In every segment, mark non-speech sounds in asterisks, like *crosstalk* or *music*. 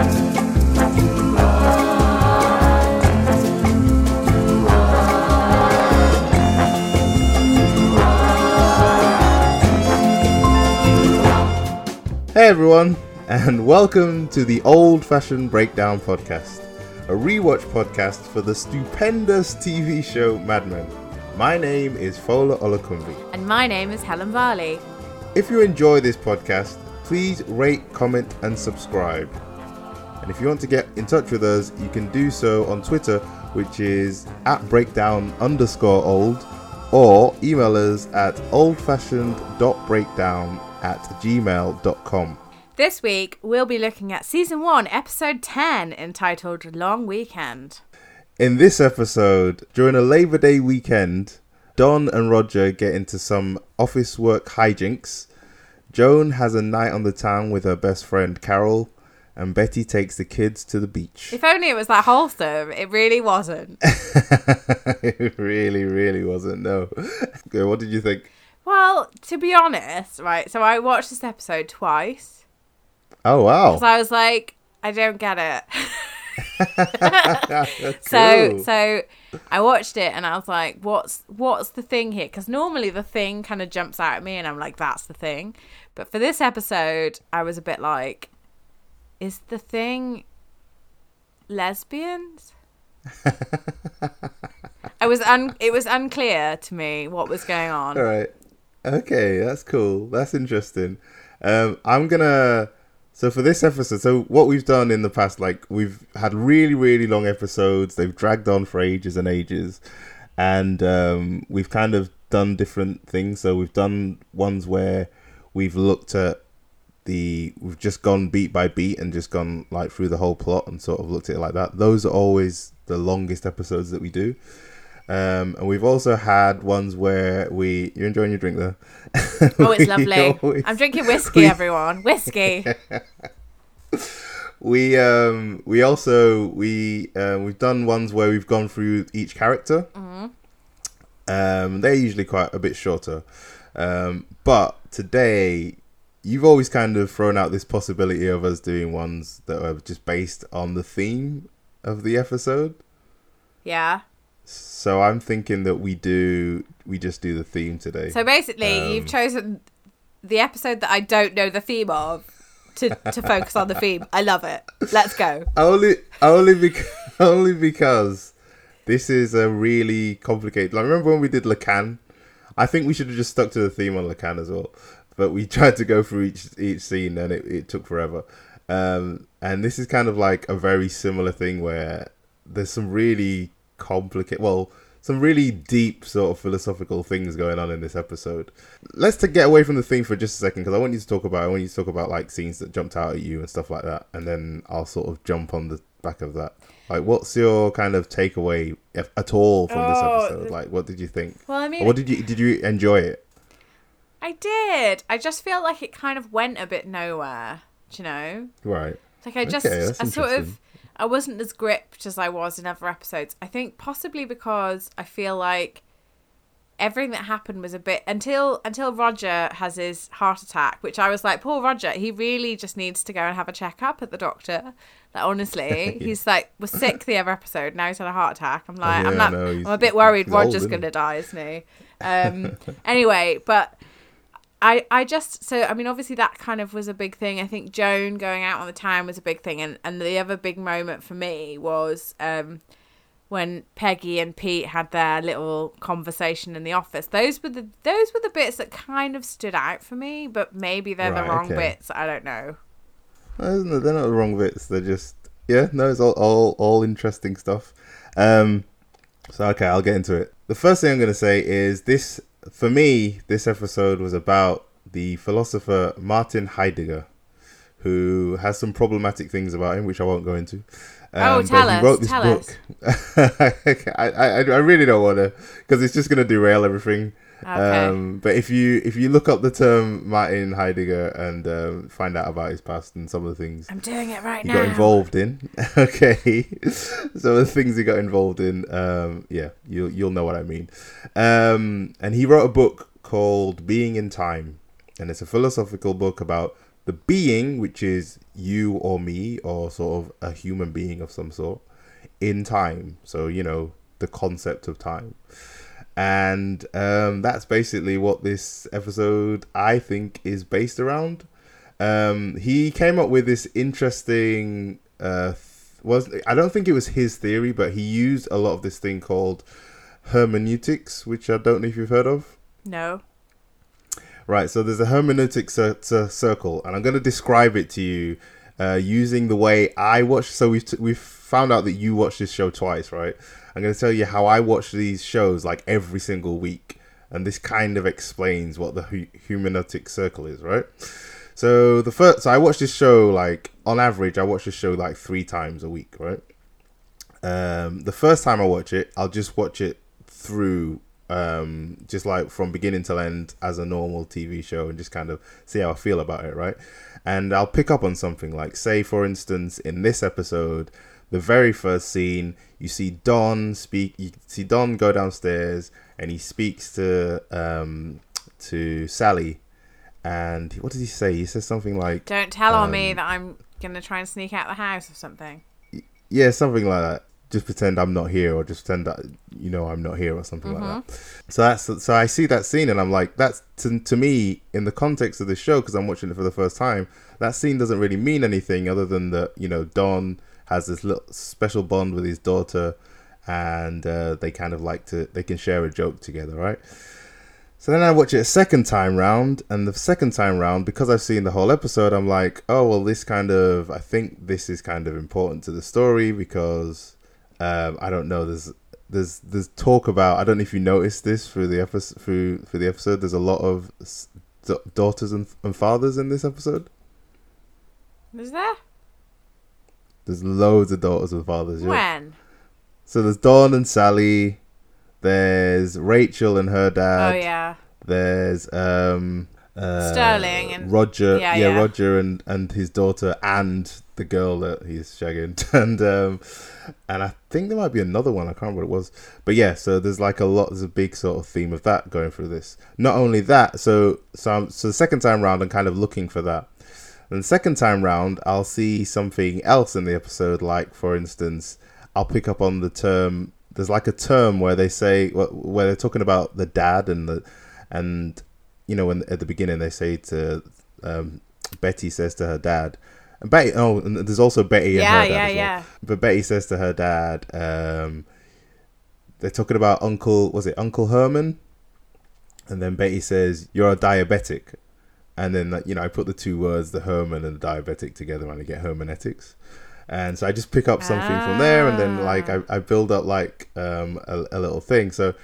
Hey everyone, and *laughs* welcome to the Old Fashioned Breakdown Podcast, a rewatch podcast for the stupendous TV show Mad Men. My name is Fola Olakunvi. And my name is Helen Varley. If you enjoy this podcast, please rate, comment, and subscribe. And if you want to get in touch with us, you can do so on Twitter, which is at breakdown underscore old, or email us at oldfashioned.breakdown at gmail.com. This week, we'll be looking at season one, episode 10, entitled Long Weekend. In this episode, during a Labor Day weekend, Don and Roger get into some office work hijinks. Joan has a night on the town with her best friend Carol, and Betty takes the kids to the beach. If only it was that wholesome. It really wasn't. *laughs* it really, really wasn't. No. *laughs* Okay, what did you think? well, to be honest, right, so I watched this episode twice. Oh wow! Because I was like, I don't get it. *laughs* Cool. So so I watched it and I was like, what's what's the thing here? Because normally the thing kind of jumps out at me and I'm like, that's the thing. But for this episode, I was a bit like, is the thing lesbians? *laughs* I was un it was unclear to me what was going on. All right. Okay, that's cool. That's interesting. Um, I'm gonna. So for this episode, so what we've done in the past, like we've had really, really long episodes. They've dragged on for ages and ages, and um, we've kind of done different things. So we've done ones where we've looked at the, we've just gone beat by beat and just gone like through the whole plot and sort of looked at it like that. Those are always the longest episodes that we do. Um, and we've also had ones where we you're enjoying your drink there. Oh, it's *laughs* lovely. always- I'm drinking *laughs* whiskey, we- everyone. Whiskey. *laughs* we um we also we um we've done ones where we've gone through each character. Um, they're usually quite a bit shorter, um, but today you've always kind of thrown out this possibility of us doing ones that are just based on the theme of the episode. Yeah. So I'm thinking that we do we just do the theme today. So basically, Um, you've chosen the episode that I don't know the theme of to, to focus on the theme. I love it. Let's go. only only because *laughs* only because this is a really complicated. Like remember when we did Lacan? I think we should have just stuck to the theme on Lacan as well. But we *laughs* tried to go through each each scene and it, it took forever. Um, and this is kind of like a very similar thing where there's some really complicated, well, some really deep sort of philosophical things going on in this episode. Let's to get away from the theme for just a second because I want you to talk about I want you to talk about like scenes that jumped out at you and stuff like that, and then I'll sort of jump on the back of that. Like, what's your kind of takeaway if, at all from this Oh, episode? Like, what did you think? Well, I mean, Or what did you did you enjoy it? I did. I just feel like it kind of went a bit nowhere. Do you know? Right. Like I just, Okay, I sort of, I wasn't as gripped as I was in other episodes. I think possibly because I feel like everything that happened was a bit until until Roger has his heart attack, which I was like, poor Roger, he really just needs to go and have a checkup at the doctor. Like honestly, *laughs* he's like was sick the other episode. Now he's had a heart attack. I'm like, yeah, I'm not. know, I'm a bit worried. old, Roger's he? gonna die, isn't he? Um. *laughs* anyway, but I I just so I mean obviously that kind of was a big thing. I think Joan going out on the town was a big thing, and and the other big moment for me was um when Peggy and Pete had their little conversation in the office. Those were the those were the bits that kind of stood out for me, but maybe they're Right, the wrong okay. bits. I don't know. It? They're not the wrong bits. They're just yeah. No, it's all all, all interesting stuff. Um, so okay, I'll get into it. The first thing I'm going to say is this. For me, this episode was about the philosopher Martin Heidegger, who has some problematic things about him, which I won't go into. Oh, um, but tell he us, wrote this tell book. *laughs* I, I I really don't want to because it's just going to derail everything. Okay. Um, but if you if you look up the term Martin Heidegger and um, find out about his past and some of the things I'm doing it right he now. got involved in, *laughs* okay, some of the things he got involved in, um, yeah, you'll you'll know what I mean. Um, and he wrote a book called Being in Time, and it's a philosophical book about the being, which is you or me or sort of a human being of some sort, in time. So you know the concept of time, and um, that's basically what this episode I think is based around. Um, he came up with this interesting. Uh, was I don't think it was his theory, but he used a lot of this thing called hermeneutics, which I don't know if you've heard of. No. Right, so there's a hermeneutic cir- cir- circle, and I'm going to describe it to you uh, using the way I watch. So we've t- we've found out that you watch this show twice, right? I'm going to tell you how I watch these shows like every single week, and this kind of explains what the hu- circle is, right? So the first, so I watch this show like on average, I watch this show like three times a week, right? Um, the first time I watch it, I'll just watch it through um, just like from beginning to end as a normal TV show and just kind of see how I feel about it, right? And I'll pick up on something like, say, for instance, in this episode, the very first scene, you see Don speak. You see Don go downstairs and he speaks to um, to Sally, and what does he say? He says something like, Don't tell on me Um, that I'm gonna try and sneak out the house or something. Yeah, something like that. Just pretend I'm not here, or just pretend that you know I'm not here, or something like that. So that's so I see that scene, and I'm like, that's to, to me in the context of the show because I'm watching it for the first time. That scene doesn't really mean anything other than that you know Don has this little special bond with his daughter, and uh, they kind of like to they can share a joke together, right? So then I watch it a second time round, and the second time round, because I've seen the whole episode, I'm like, oh well, this kind of I think this is kind of important to the story because um, I don't know. There's there's there's talk about. I don't know if you noticed this through the episode through through the episode. There's a lot of daughters and, and fathers in this episode. Is there? There's loads of daughters and fathers. Yeah. When? So there's Don and Sally. There's Rachel and her dad. oh yeah. There's um uh, Sterling and- Roger, yeah, yeah, yeah. Roger and and his daughter and the girl that he's shagging, *laughs* and um, and I think there might be another one. I can't remember what it was, but yeah. So there's like a lot. There's a big sort of theme of that going through this. Not only that, so so I'm, so the second time round, I'm kind of looking for that. And the second time round, I'll see something else in the episode. Like for instance, I'll pick up on the term. There's like a term where they say where they're talking about the dad and the and you know when at the beginning they say to um, Betty says to her dad. And Betty, oh, and there's also Betty and her dad yeah, as well. yeah. But Betty says to her dad, um, they're talking about Uncle, was it Uncle Herman? And then Betty says, "You're a diabetic," and then you know I put the two words, the Herman and the diabetic together, and I get hermeneutics. And so I just pick up something from there, and then like I, I build up like um, a, a little thing. So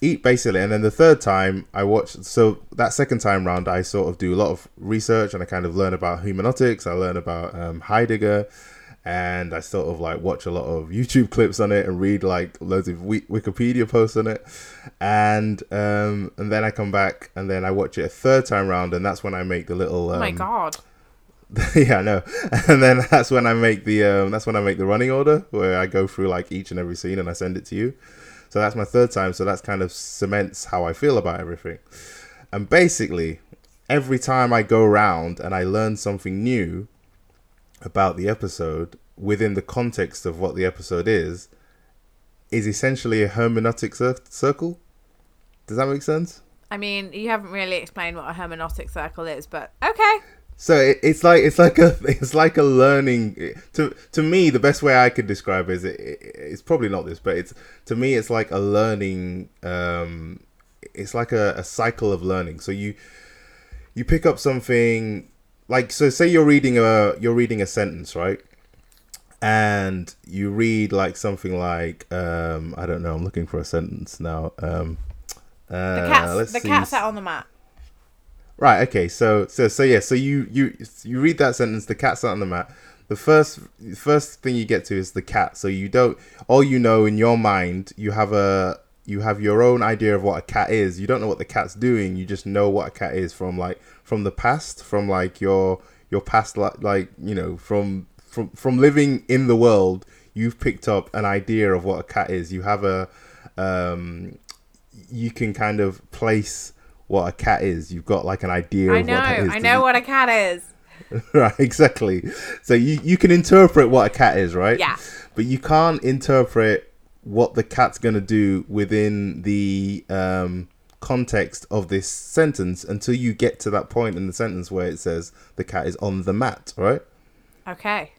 eat basically, and then the third time I watch. So that second time round, I sort of do a lot of research, and I kind of learn about hermeneutics. I learn about um, Heidegger, and I sort of like watch a lot of YouTube *laughs* clips on it and read like loads of Wikipedia posts on it, and um, and then I come back and then I watch it a third time round, and that's when I make the little. Um, oh my god. *laughs* yeah, I know. *laughs* And then that's when I make the um, that's when I make the running order where I go through like each and every scene and I send it to you. So that's my third time. So that's kind of cements how I feel about everything. And basically, every time I go around and I learn something new about the episode within the context of what the episode is, is essentially a hermeneutic cir- circle. Does that make sense? I mean, you haven't really explained what a hermeneutic circle is, but okay. So it, it's like it's like a *laughs* it's like a learning to to me the best way I could describe it is it, it, it's probably not this but it's to me it's like a learning um it's like a, a cycle of learning so you you pick up something like so say you're reading a you're reading a sentence right and you read like something like um I don't know I'm looking for a sentence now um uh, The cat's the see. cat's out on the mat. Right. Okay. So so so yeah. So you you you read that sentence. The cat's out on the mat. The first first thing you get to is the cat. So you don't. All you know in your mind, you have a you have your own idea of what a cat is. You don't know what the cat's doing. You just know what a cat is from like from the past, from like your your past like like you know from from from living in the world. You've picked up an idea of what a cat is. You have a um you can kind of place what a cat is. You've got like an idea I of know. what. I know what a cat is. *laughs* right, exactly. So you you can interpret what a cat is, right? Yeah. But you can't interpret what the cat's gonna do within the um, context of this sentence until you get to that point in the sentence where it says the cat is on the mat, right? Okay.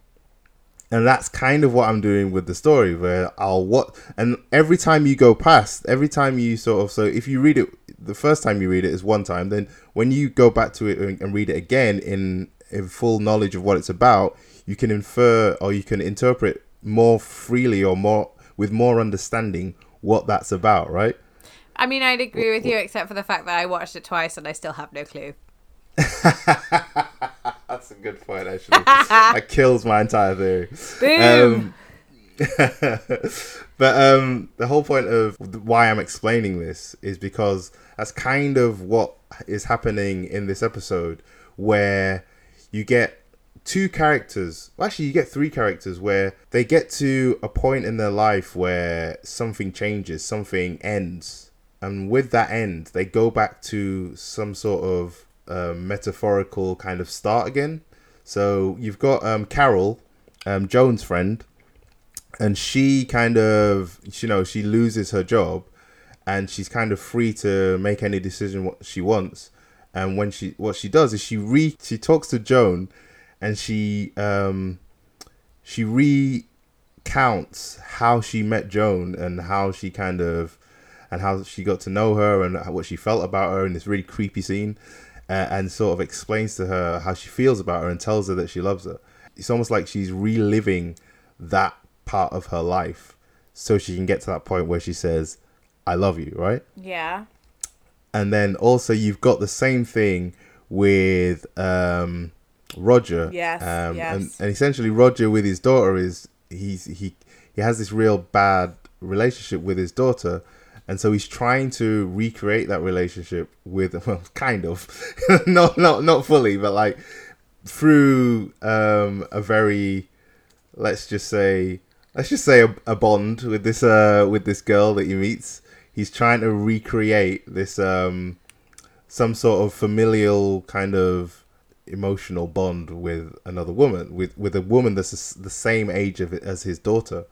and that's kind of what I'm doing with the story where I'll what and every time you go past every time you sort of so if you read it the first time you read it is one time then when you go back to it and and read it again in in full knowledge of what it's about you can infer or you can interpret more freely or more with more understanding what that's about right I mean, I'd agree with you, except for the fact that I watched it twice and I still have no clue. *laughs* that's a good point actually *laughs* that kills my entire theory Boom. Um, *laughs* but um, the whole point of why I'm explaining this is because that's kind of what is happening in this episode, where you get two characters. Well, actually, you get three characters where they get to a point in their life where something changes, something ends, and with that end, they go back to some sort of uh, metaphorical kind of start again. So you've got um, Carol, um, Joan's friend, and she kind of you know she loses her job and she's kind of free to make any decision what she wants. And when she what she does is she re she talks to joan and she um she recounts how she met joan and how she kind of and how she got to know her and what she felt about her in this really creepy scene uh, and sort of explains to her how she feels about her and tells her that she loves her. It's almost like she's reliving that part of her life so she can get to that point where she says i love you right yeah. and then also you've got the same thing with um roger Yes, um yes. And, and essentially roger with his daughter is he's he he has this real bad relationship with his daughter and so he's trying to recreate that relationship with *laughs* well kind of *laughs* not not not fully but like through um a very let's just say let's just say a, a bond with this uh with this girl that he meets. He's trying to recreate this um some sort of familial kind of emotional bond with another woman with with a woman that's the same age of as his daughter.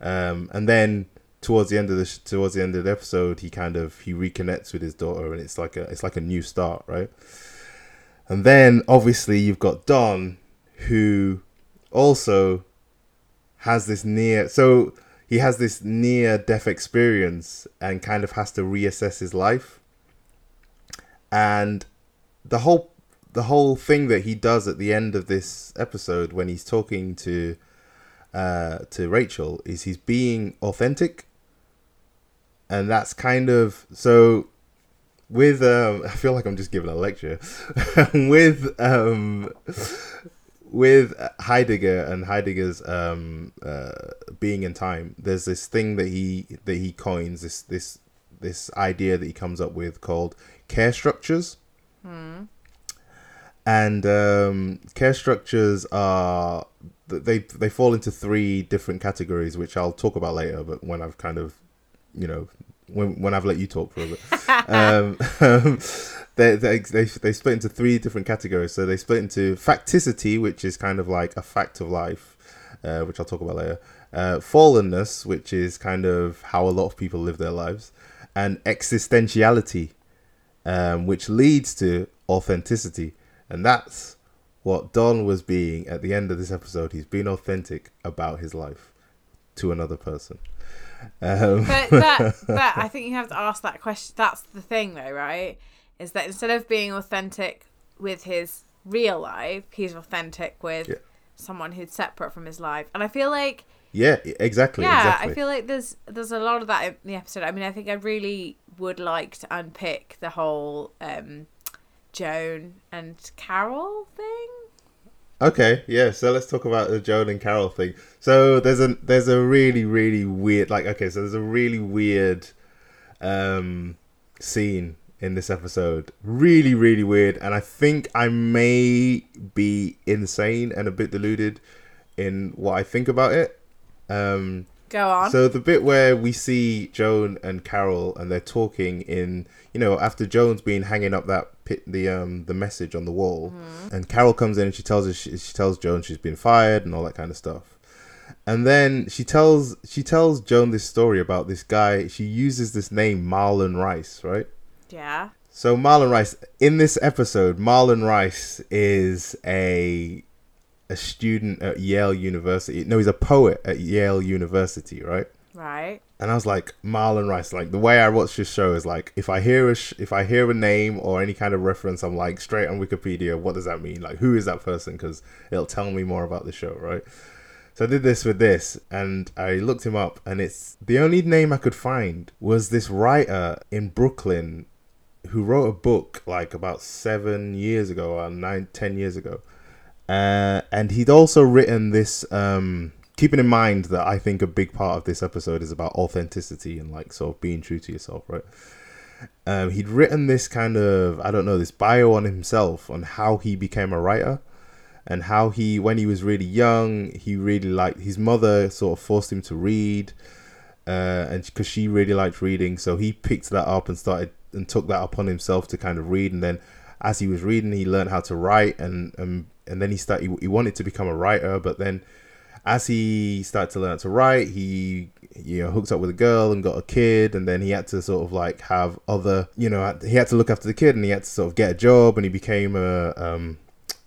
Um and then towards the end of the sh- towards the end of the episode he kind of he reconnects with his daughter and it's like a it's like a new start right? And then obviously you've got Don who also has this near so he has this near death experience and kind of has to reassess his life. And the whole the whole thing that he does at the end of this episode when he's talking to uh to Rachel is he's being authentic. And that's kind of so with um *laughs* I feel like I'm just giving a lecture. *laughs* With um with Heidegger and Heidegger's um uh being in time there's this thing that he that he coins this this this idea that he comes up with called care structures. And um care structures are they they fall into three different categories which I'll talk about later but when I've kind of you know when when I've let you talk for a bit um, *laughs* they, they they they split into three different categories. So they split into facticity, which is kind of like a fact of life, uh, which I'll talk about later. Uh, fallenness, which is kind of how a lot of people live their lives, and existentiality, um, which leads to authenticity, and that's what Don was being at the end of this episode. He's being authentic about his life to another person. Um, But but *laughs* but I think you have to ask that question. That's the thing, though, right? Is that instead of being authentic with his real life, he's authentic with Yeah. someone who's separate from his life. And I feel like yeah, exactly. yeah, exactly. I feel like there's there's a lot of that in the episode. I mean, I think I really would like to unpick the whole um, Joan and Carol thing. Okay, yeah. So let's talk about the Joan and Carol thing. So there's a there's a really really weird like okay, so there's a really weird um scene in this episode. Really really weird and I think I may be insane and a bit deluded in what I think about it. Um Go on. So the bit where we see Joan and Carol and they're talking in, you know, after Joan's been hanging up that pit, the um the message on the wall, and Carol comes in and she tells us she, she tells Joan she's been fired and all that kind of stuff, and then she tells she tells Joan this story about this guy. She uses this name Marlon Rice, right? yeah. So Marlon Rice in this episode, Marlon Rice is a a student at Yale University. No, he's a poet at Yale University, right? Right. And I was like, Marlon Rice. Like the way I watch this show is like, if I hear a sh- if I hear a name or any kind of reference, I'm like straight on Wikipedia. What does that mean? Like, who is that person? Because it'll tell me more about the show, right? So I did this with this, and I looked him up, and it's the only name I could find was this writer in Brooklyn who wrote a book like about seven years ago or nine, ten years ago, uh, and he'd also written this. Um, keeping in mind that I think a big part of this episode is about authenticity and like sort of being true to yourself, right? Um, he'd written this kind of I don't know this bio on himself on how he became a writer and how he when he was really young he really liked his mother sort of forced him to read uh, and because she really liked reading so he picked that up and started and took that upon himself to kind of read and then as he was reading he learned how to write and um, and then he started he, he wanted to become a writer but then as he started to learn to write, he you know hooked up with a girl and got a kid, and then he had to sort of like have other you know he had to look after the kid, and he had to sort of get a job, and he became a um,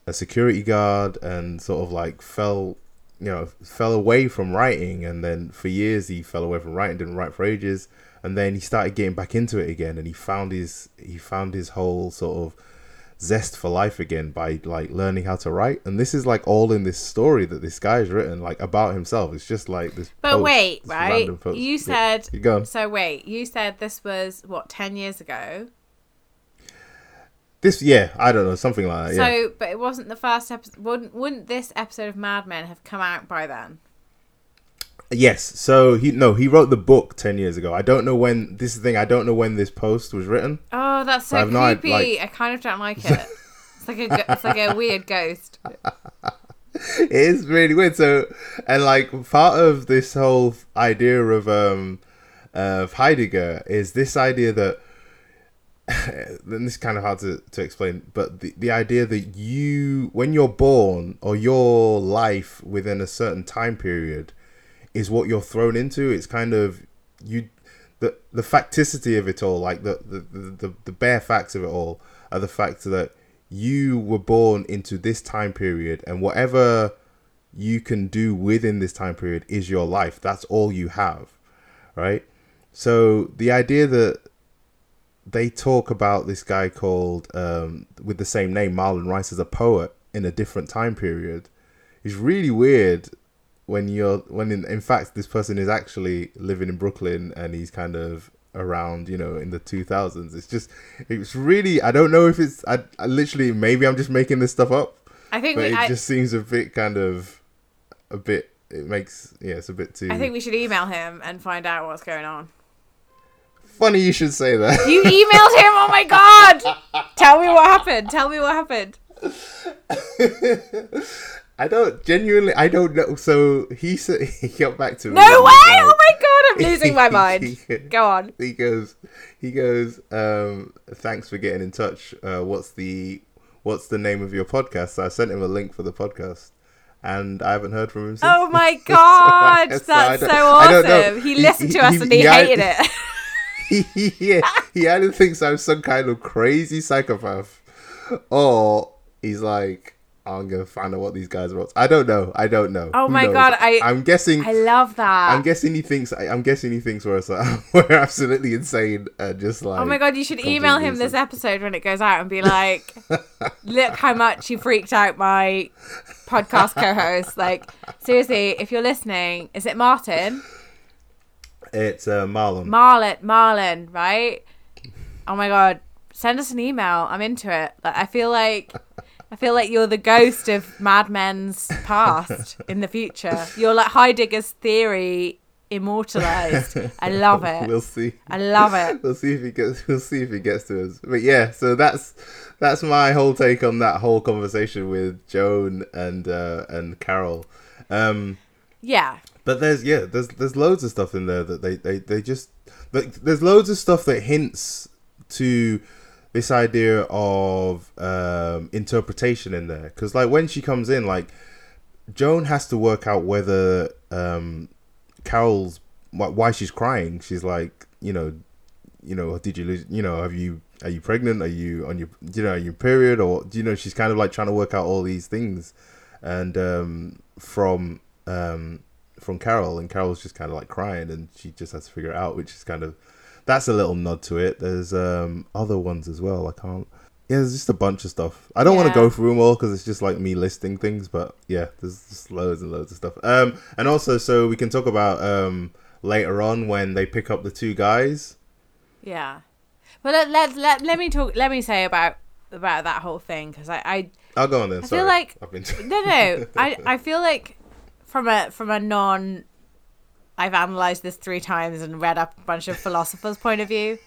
a security guard, and sort of like fell you know fell away from writing, and then for years he fell away from writing, didn't write for ages, and then he started getting back into it again, and he found his he found his whole sort of zest for life again by like learning how to write and this is like all in this story that this guy's written like about himself it's just like this But post, wait, this right? You Yeah, said you go on. so. Wait, you said this was what ten years ago. this yeah i don't know something like that yeah So, but it wasn't the first episode. Wouldn't wouldn't this episode of Mad Men have come out by then? Yes so he no he wrote the book 10 years ago i don't know when this is the thing i don't know when this post was written Oh, that's so I've no id- creepy. I kind of don't like it. it's like a it's like a weird ghost. *laughs* it is really weird. So, and like part of this whole idea of um of Heidegger is this idea that *laughs* then this is kind of hard to, to explain, but the, the idea that you when you're born or your life within a certain time period is what you're thrown into. It's kind of you the the facticity of it all, like the the, the, the, bare facts of it all are the fact that you were born into this time period and whatever you can do within this time period is your life. That's all you have. Right? So the idea that they talk about this guy called um, with the same name, Marlon Rice, as a poet in a different time period is really weird when you're when in, in fact this person is actually living in Brooklyn and he's kind of around you know in the 2000s it's just it's really i don't know if it's i, I literally maybe i'm just making this stuff up I think but we, it I, just seems a bit kind of a bit it makes yeah it's a bit too I think we should email him and find out what's going on. funny you should say that You emailed him. Oh my god! *laughs* Tell me what happened. Tell me what happened. *laughs* i don't genuinely i don't know so he said *laughs* he got back to me No way! Oh my god! I'm *laughs* losing my mind. Go on. he goes he goes um thanks for getting in touch uh what's the what's the name of your podcast so i sent him a link for the podcast and i haven't heard from him since Oh my god! So That's *laughs* so I awesome. He listened to he- us he- and he hated it. yeah, he either thinks I'm some kind of crazy psychopath, or he's like, I'm gonna find out what these guys wrote. I don't know. I don't know. Oh Who my knows? God, I- I'm guessing. I love that. I'm guessing he thinks. I'm guessing he thinks we're *laughs* we're absolutely insane and just like. Oh my god, you should email him this episode when it goes out and be like, look how much you freaked out my podcast co host. Like, seriously, if you're listening, is it Martin? It's uh, Marlon. Marlon, Marlon, right? Oh my god, send us an email. I'm into it. I feel like. I feel like you're the ghost of Mad Men's past in the future. You're like Heidegger's theory immortalized. I *laughs* love it. we'll see. I love it. We'll see if he gets. We'll see if he gets to us. But yeah, so that's that's my whole take on that whole conversation with Joan and uh, and Carol. Um, Yeah. But there's yeah, there's there's loads of stuff in there that they they, they just like there's loads of stuff that hints to this idea of um, interpretation in there. Because like when she comes in like Joan has to work out whether um, Carol's why she's crying. She's like you know you know did you lose you know have you are you pregnant? Are you on your you know are you period? Or do you know she's kind of like trying to work out all these things. And um, from um, from Carol, and Carol's just kind of like crying, and she just has to figure it out, which is kind of that's a little nod to it. There's um, other ones as well. I can't. Yeah, there's just a bunch of stuff. I don't want to go through them all because it's just like me listing things, but yeah, there's just loads and loads of stuff. Um, and also, so we can talk about um later on when they pick up the two guys. Yeah. But let, let, let, let me talk, let me say about about that whole thing because I, I I'll go on then. I sorry. feel like- no no *laughs* I, I feel like from a from a non I've analyzed this three times and read up a bunch of philosophers' point of view.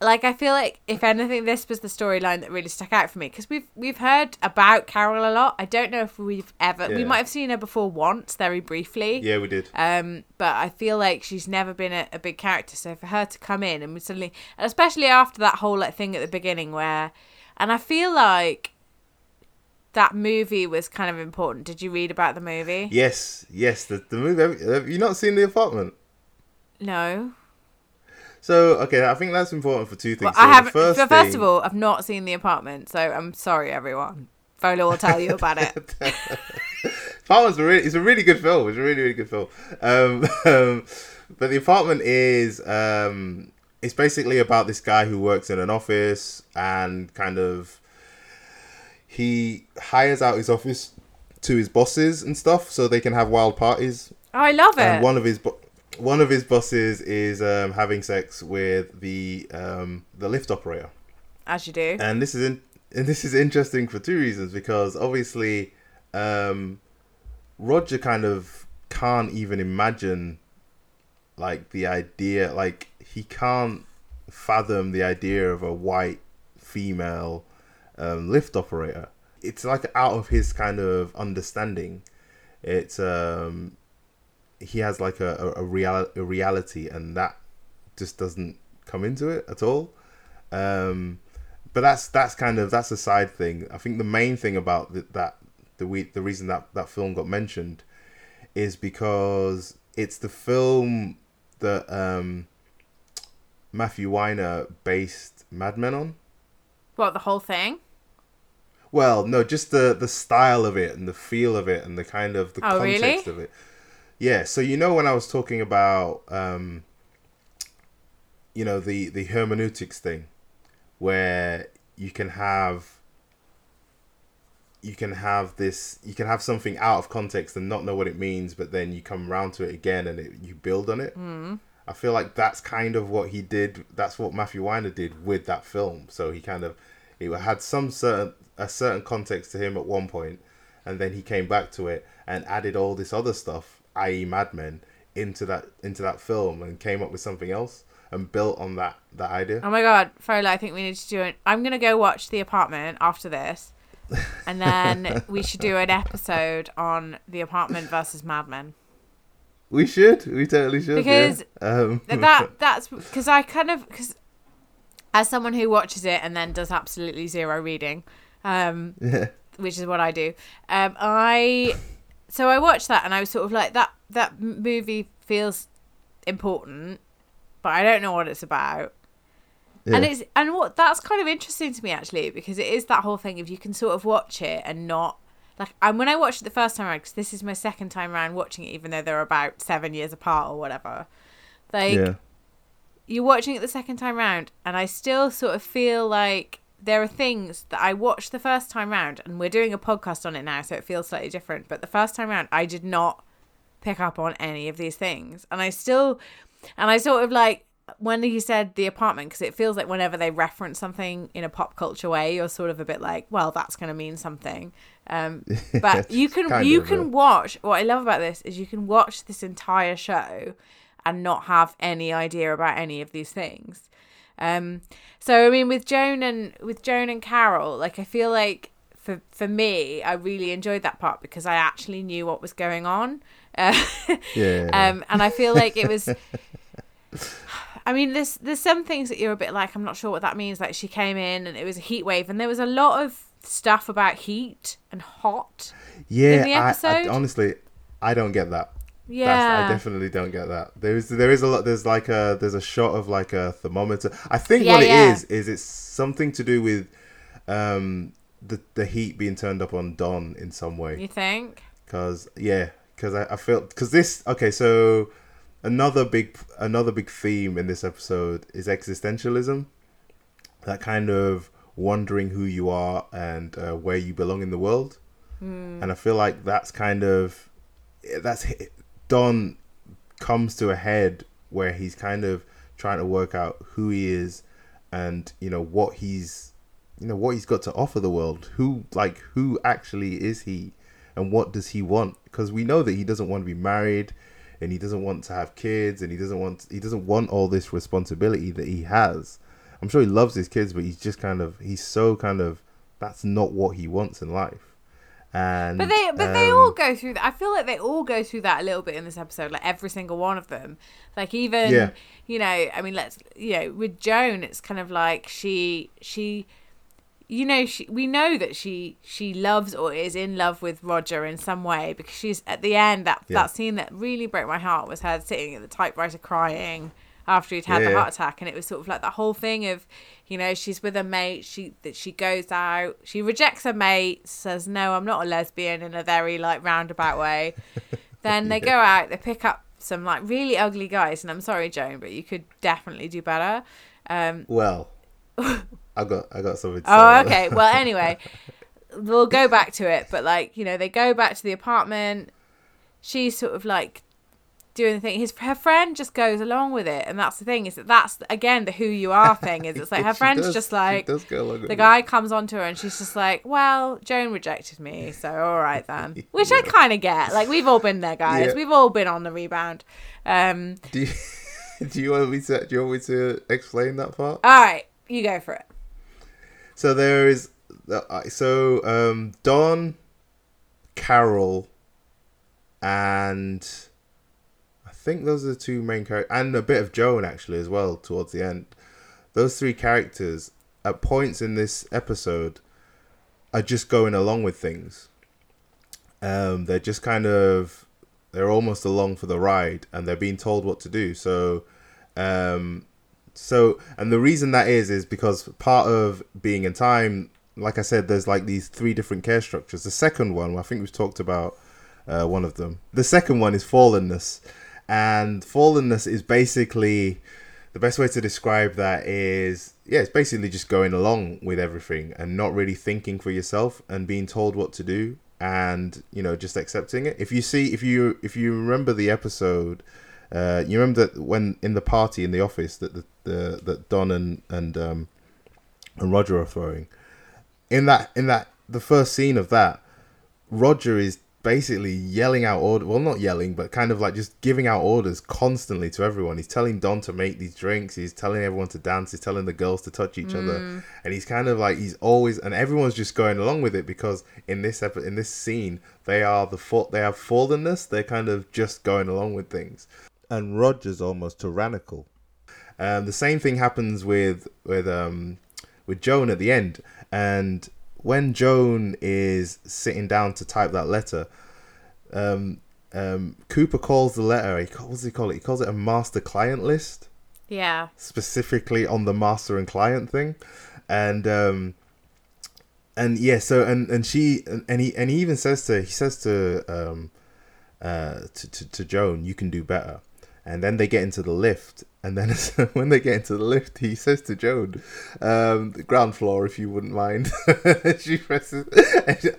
Like I feel like if anything, this was the storyline that really stuck out for me because we've we've heard about Carol a lot. I don't know if we've ever we might have seen her before once, very briefly. yeah, we did. Um, but I feel like she's never been a, a big character. So for her to come in and we suddenly, and especially after that whole like thing at the beginning where, and I feel like that movie was kind of important. Did you read about the movie? Yes, yes. The the movie. Have, have you not seen the apartment? No. So okay, I think that's important for two things. Well, So I haven't. First, First, first thing- of all, I've not seen the apartment, so I'm sorry, everyone. Fola will tell you about it. *laughs* Apartment's a really, it's a really good film. It's a really, really good film. Um, *laughs* um, but the apartment is, um, it's basically about this guy who works in an office and kind of he hires out his office to his bosses and stuff so they can have wild parties. Oh, I love it. And one of his bo- one of his bosses is um, having sex with the um, the lift operator. As you do. and this is in, and this is interesting for two reasons because obviously um Roger kind of can't even imagine like the idea like he can't fathom the idea of a white female um, lift operator it's like out of his kind of understanding it's um he has like a, a, a, real, a reality and that just doesn't come into it at all um but that's that's kind of that's a side thing. I think the main thing about th- that the we the reason that that film got mentioned is because it's the film that um, Matthew Weiner based Mad Men on. What the whole thing? Well, no, just the the style of it and the feel of it and the kind of the Oh, really? context of it. Yeah, so you know when I was talking about um you know the the hermeneutics thing where you can have you can have this you can have something out of context and not know what it means but then you come around to it again and it, you build on it mm. i feel like that's kind of what he did that's what matthew weiner did with that film so he kind of it had some certain a certain context to him at one point and then he came back to it and added all this other stuff i.e mad men into that into that film and came up with something else and built on that that idea Oh my god, Fola, I think we need to do it. I'm gonna go watch the apartment after this, and then *laughs* we should do an episode on the apartment versus Mad Men. We should. We totally should. Because yeah. um, That *laughs* that's because I kind of because as someone who watches it and then does absolutely zero reading, um, yeah. which is what I do. Um, I so I watched that and I was sort of like that that movie feels important, but I don't know what it's about. yeah. And it's and what that's kind of interesting to me actually because it is that whole thing if you can sort of watch it and not like and when I watched it the first time around because this is my second time around watching it even though they're about seven years apart or whatever, like yeah. you're watching it the second time round and I still sort of feel like there are things that I watched the first time round and we're doing a podcast on it now so it feels slightly different but the first time round I did not pick up on any of these things. And I still and I sort of like when he said the apartment because it feels like whenever they reference something in a pop culture way you're sort of a bit like well that's going to mean something. Um *laughs* but you can you can watch what I love about this is you can watch this entire show and not have any idea about any of these things. Um, so I mean, with Joan and with Joan and Carol, like I feel like for for me, I really enjoyed that part because I actually knew what was going on. Uh, *laughs* Yeah. um, and I feel like it was. *laughs* I mean, there's there's some things that you're a bit like I'm not sure what that means. Like she came in and it was a heat wave, and there was a lot of stuff about heat and hot. yeah. the I- I, honestly, I don't get that. Yeah, That's, I definitely don't get that. There's there is a lot. There's like a there's a shot of like a thermometer. I think Yeah, what it yeah. is is it's something to do with um the the heat being turned up on Don in some way. you think? Cause yeah, cause I, I felt cause this okay. So another big another big theme in this episode is existentialism. That kind of wondering who you are and uh, where you belong in the world. And I feel like that's kind of that's Don comes to a head where he's kind of trying to work out who he is and you know what he's you know what he's got to offer the world. Who like who actually is he and what does he want? Because we know that he doesn't want to be married and he doesn't want to have kids and he doesn't want he doesn't want all this responsibility that he has. I'm sure he loves his kids but he's just kind of he's so kind of that's not what he wants in life and But they, but they um, all go through that. I feel like they all go through that a little bit in this episode. Like every single one of them. Like even, Yeah. you know, I mean, let's, you know, with Joan, it's kind of like she, she, you know, she, we know that she, she loves or is in love with Roger in some way because she's at the end that Yeah. that scene that really broke my heart was her sitting at the typewriter crying after he'd had Yeah, the heart attack and it was sort of like that whole thing of you know she's with a mate she that she goes out she rejects her mate says no i'm not a lesbian in a very like roundabout way. *laughs* Then they go out they pick up some like really ugly guys and i'm sorry joan but you could definitely do better. Um well *laughs* i got i got something to oh okay. well anyway *laughs* we'll go back to it but like you know they go back to the apartment. She's sort of like doing the thing. His her friend just goes along with it. And that's the thing is that that's again the who you are thing is it's like *laughs* her friend's does- just like does go along with the it. guy comes onto her and she's just like well joan rejected me so all right then. *laughs* Which i kind of get. Like we've all been there guys. Yeah. we've all been on the rebound. Um do you, *laughs* do you want me to do you want me to explain that part? All right you go for it. So there is, uh, so um, Don, Carol, and think those are the two main characters, and a bit of Joan actually as well towards the end. Those three characters at points in this episode are just going along with things. Um, they're just kind of they're almost along for the ride, and they're being told what to do. So, um, so and the reason that is is because part of being in time like i said there's like these three different care structures the second one i think we've talked about uh, one of them the second one is fallenness and fallenness is basically the best way to describe that is yeah it's basically just going along with everything and not really thinking for yourself and being told what to do and you know just accepting it. If you see if you if you remember the episode uh, you remember that when in the party in the office that the, the that Don and and um, and Roger are throwing in that in that the first scene of that Roger is basically yelling out order well not yelling but kind of like just giving out orders constantly to everyone. He's telling Don to make these drinks. He's telling everyone to dance. He's telling the girls to touch each other. And he's kind of like he's always and everyone's just going along with it because in this epi- in this scene they are the fault they have fallenness. They're kind of just going along with things. And Roger's almost tyrannical. Um, the same thing happens with with um with Joan at the end, and when Joan is sitting down to type that letter, um, um, Cooper calls the letter. He what does he call it? He calls it a master client list, yeah specifically on the master and client thing, and um, and yeah, so and and she and, and he and he even says to he says to um uh to, to to Joan, you can do better. And then they get into the lift, and then *laughs* when they get into the lift, he says to Joan, um, ground floor, if you wouldn't mind." *laughs* she presses,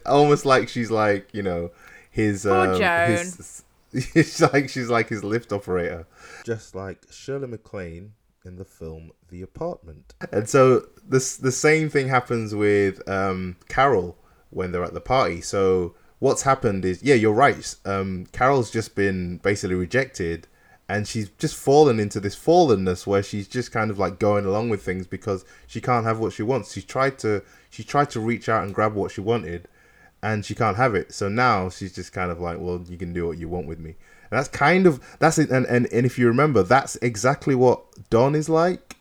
*laughs* almost like she's like you know his Poor um, Joan. his, it's like she's like his lift operator, just like Shirley MacLaine in the film The Apartment. And so this the same thing happens with um, Carol when they're at the party. So what's happened is yeah, you're right. Um, Carol's just been basically rejected, and she's just fallen into this fallenness where she's just kind of like going along with things because she can't have what she wants. She tried to she tried to reach out and grab what she wanted, and she can't have it. So now she's just kind of like, well, you can do what you want with me. And that's kind of that's it. And and, and if you remember, that's exactly what Don is like.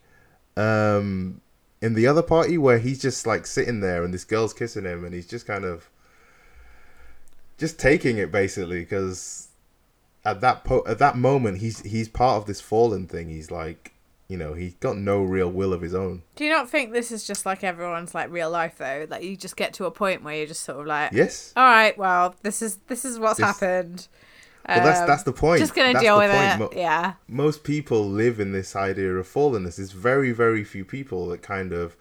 Um, in the other party where he's just like sitting there and this girl's kissing him and he's just kind of just taking it basically because at that po- at that moment he's he's part of this fallen thing he's like you know he's got no real will of his own Do you not think this is just like everyone's like real life though? Like you just get to a point where you're just sort of like, yes all right, well, this is this is what's This- happened. well that's Um, that's the point Just gonna That's deal with point. it. Mo- yeah. most people live in this idea of fallenness there's very very few people that kind of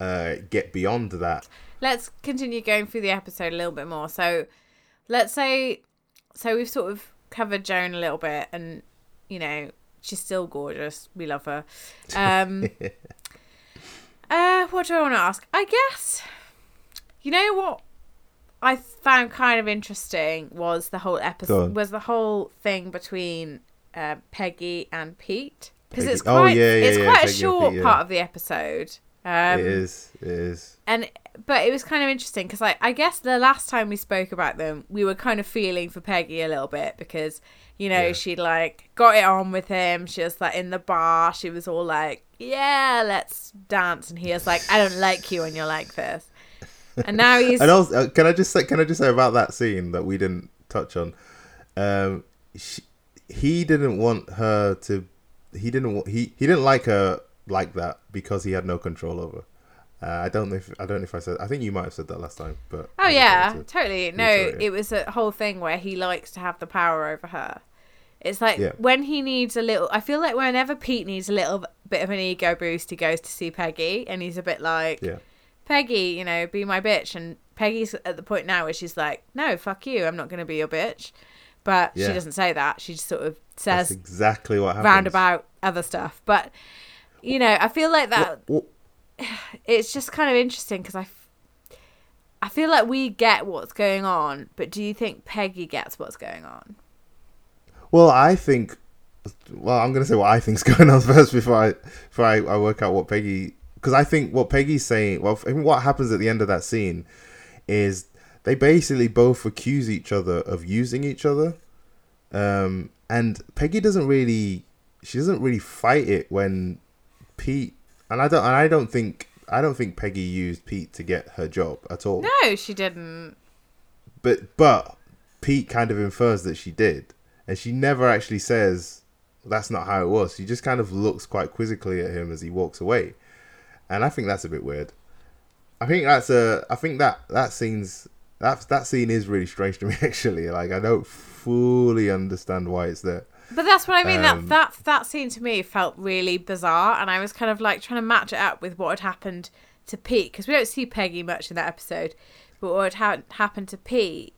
uh, get beyond that let's continue going through the episode a little bit more. So, let's say, so we've sort of covered Joan a little bit, and you know she's still gorgeous. We love her. Um, *laughs* uh, what do I want to ask? I guess you know what I found kind of interesting was the whole episode was the whole thing between uh, Peggy and Pete because it's oh, quite yeah, yeah, it's yeah, quite a Peggy short Pete, part of the episode. Um, it is it is and but it was kind of interesting because like i guess the last time we spoke about them we were kind of feeling for peggy a little bit because you know Yeah. she'd like got it on with him she was like in the bar she was all like yeah let's dance and he was like i don't like you when you're like this and now *laughs* he's And also, uh, can I just say, can I just say about that scene that we didn't touch on? Um, she, he didn't want her to. He didn't. He he didn't like her like that because he had no control over. Uh, I don't know if I don't know if I said. I think you might have said that last time, but oh yeah to- totally no it. it was a whole thing where he likes to have the power over her it's like Yeah. when he needs a little i feel like whenever pete needs a little bit of an ego boost he goes to see peggy and he's a bit like yeah, Peggy, you know, be my bitch. And Peggy's at the point now where she's like, no, fuck you. I'm not going to be your bitch. But she doesn't say that. She just sort of that's says exactly what happens. roundabout other stuff. But, you know, I feel like that What- *sighs* it's just kind of interesting because I, I feel like we get what's going on. But do you think Peggy gets what's going on? Well, I think. Well, I'm gonna say what I think's *laughs* going on first before I before I, I work out what Peggy because I think what Peggy's saying. Well, what happens at the end of that scene is they basically both accuse each other of using each other, um, and Peggy doesn't really she doesn't really fight it when Pete and I don't and I don't think I don't think Peggy used Pete to get her job at all No, she didn't. but but Pete kind of infers that she did, and she never actually says that's not how it was. She just kind of looks quite quizzically at him as he walks away, and I think that's a bit weird. I think that's a. I think that that scene's that that scene is really strange to me *laughs* actually. Like I don't fully understand why it's there. But that's what I mean. Um, that that that scene to me felt really bizarre, and I was kind of like trying to match it up with what had happened to Pete because we don't see Peggy much in that episode, but what had ha- happened to Pete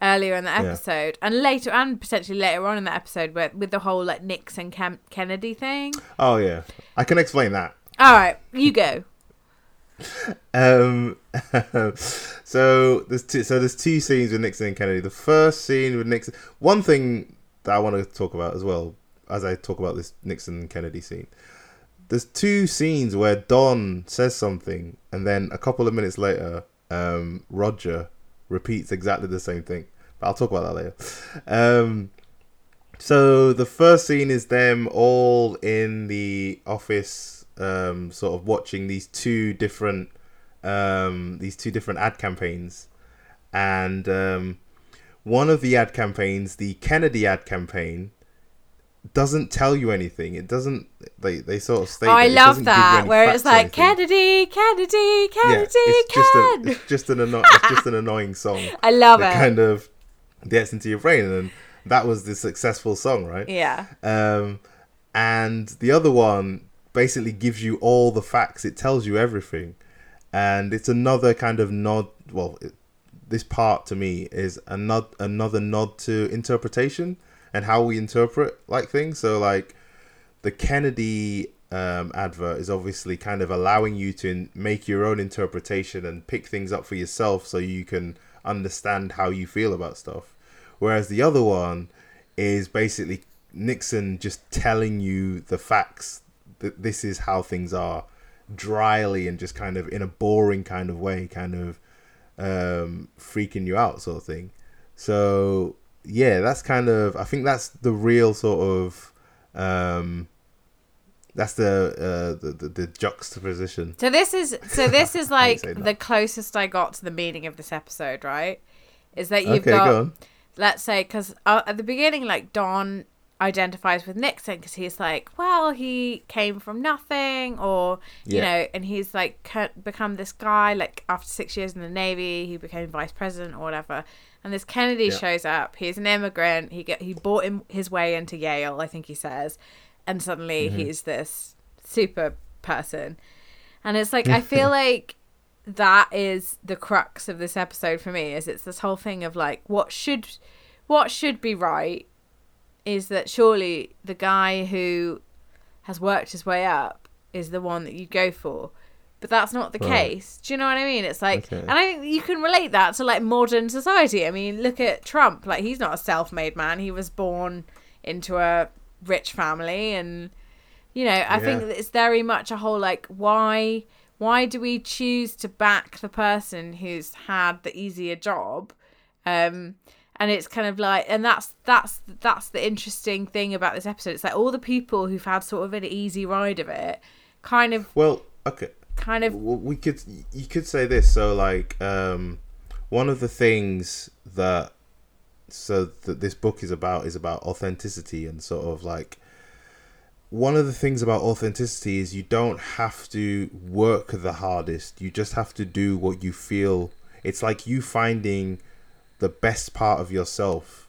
earlier in the Yeah. episode, and later, and potentially later on in the episode, with with the whole like Nixon Kem- Kennedy thing. Oh yeah, I can explain that. All right, you go. Um, *laughs* so there's two. So there's two scenes with Nixon and Kennedy. The first scene with Nixon. One thing that I want to talk about as well as I talk about this Nixon Kennedy scene. There's two scenes where Don says something, and then a couple of minutes later, um, Roger repeats exactly the same thing. But I'll talk about that later. Um, so the first scene is them all in the office, um, sort of watching these two different, um, these two different ad campaigns, and um, one of the ad campaigns, the Kennedy ad campaign, doesn't tell you anything. It doesn't. They they sort of state. Oh, I love doesn't give you that where it's like Kennedy, Kennedy, Kennedy, Yeah, Kennedy, it's just a, it's just an anno- it's just an *laughs* annoying song I love that it. kind of gets into your brain, and that was the successful song, right? yeah. Um, and the other one basically gives you all the facts. It tells you everything, and it's another kind of nod. Well, it, this part to me is a nod, another nod to interpretation and how we interpret like things. So, like the Kennedy um, advert is obviously kind of allowing you to make your own interpretation and pick things up for yourself, so you can understand how you feel about stuff. Whereas the other one is basically Nixon just telling you the facts that this is how things are dryly and just kind of in a boring kind of way, kind of um, freaking you out, sort of thing. So yeah, that's kind of I think that's the real sort of um, that's the, uh, the, the the juxtaposition. So this is so this is *laughs* like the closest I got to the meaning of this episode, right? Is that you've Okay, got go on. let's say because uh, at the beginning like don identifies with nixon because he's like well he came from nothing or you know and he's like become this guy like after six years in the navy he became vice president or whatever and this kennedy Yeah. shows up he's an immigrant he get he bought him his way into yale i think he says and suddenly Mm-hmm. he's this super person and it's like i *laughs* feel like that is the crux of this episode for me is it's this whole thing of like what should what should be right is that surely the guy who has worked his way up is the one that you go for. But that's not the Right. case. Do you know what i mean? It's like Okay. and i think you can relate that to like modern society. I mean look at trump. Like he's not a self-made man. He was born into a rich family. And you know i think Yeah. that it's very much a whole like why why do we choose to back the person who's had the easier job? Um and it's kind of like and that's that's that's the interesting thing about this episode it's like all the people who've had sort of an easy ride of it kind of Well, okay. kind of Well, we could you could say this. So like, um, one of the things that so that this book is about is about authenticity and sort of like one of the things about authenticity is you don't have to work the hardest. You just have to do what you feel. It's like you finding the best part of yourself.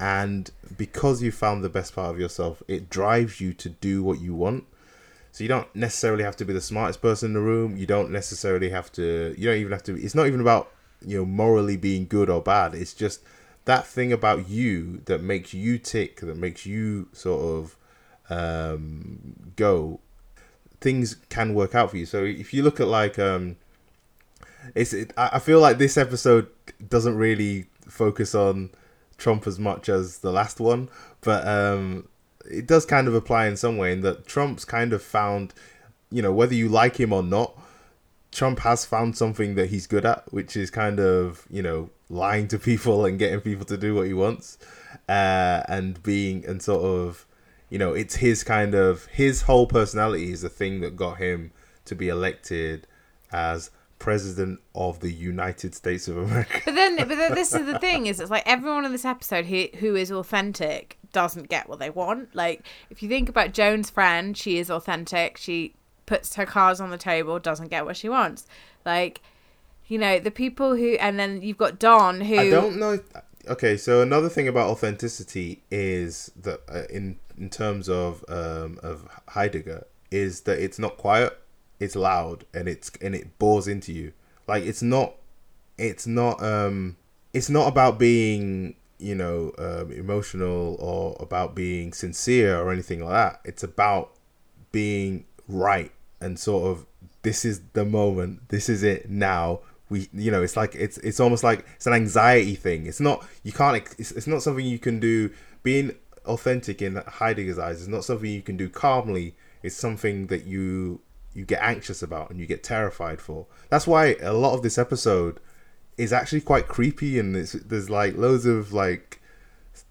And because you found the best part of yourself, it drives you to do what you want. So you don't necessarily have to be the smartest person in the room. You don't necessarily have to. You don't even have to. It's not even about you know morally being good or bad. It's just that thing about you that makes you tick, that makes you sort of um, go. Things can work out for you. So if you look at like um, it's. It, I feel like this episode doesn't really focus on Trump as much as the last one, but um, it does kind of apply in some way in that Trump's kind of found, you know, whether you like him or not, Trump has found something that he's good at, which is kind of, you know, lying to *laughs* people and getting people to do what he wants, uh, and being and sort of, you know, it's his kind of his whole personality is the thing that got him to be elected as president of the United States of America. but then but then this is the thing is it's like everyone in this episode who who is authentic doesn't get what they want like if you think about joan's friend she is authentic she puts her cards on the table doesn't get what she wants like you know the people who and then you've got don who I don't know. Okay, so another thing about authenticity is that uh, in in terms of um, of Heidegger is that it's not quiet, it's loud, and it's and it bores into you. Like it's not, it's not um, it's not about being you know um, emotional or about being sincere or anything like that. It's about being right and sort of this is the moment this is it now we you know it's like it's it's almost like it's an anxiety thing it's not you can't it's, it's not something you can do being authentic in heidegger's eyes is not something you can do calmly it's something that you you get anxious about and you get terrified for. That's why a lot of this episode is actually quite creepy and there's like loads of like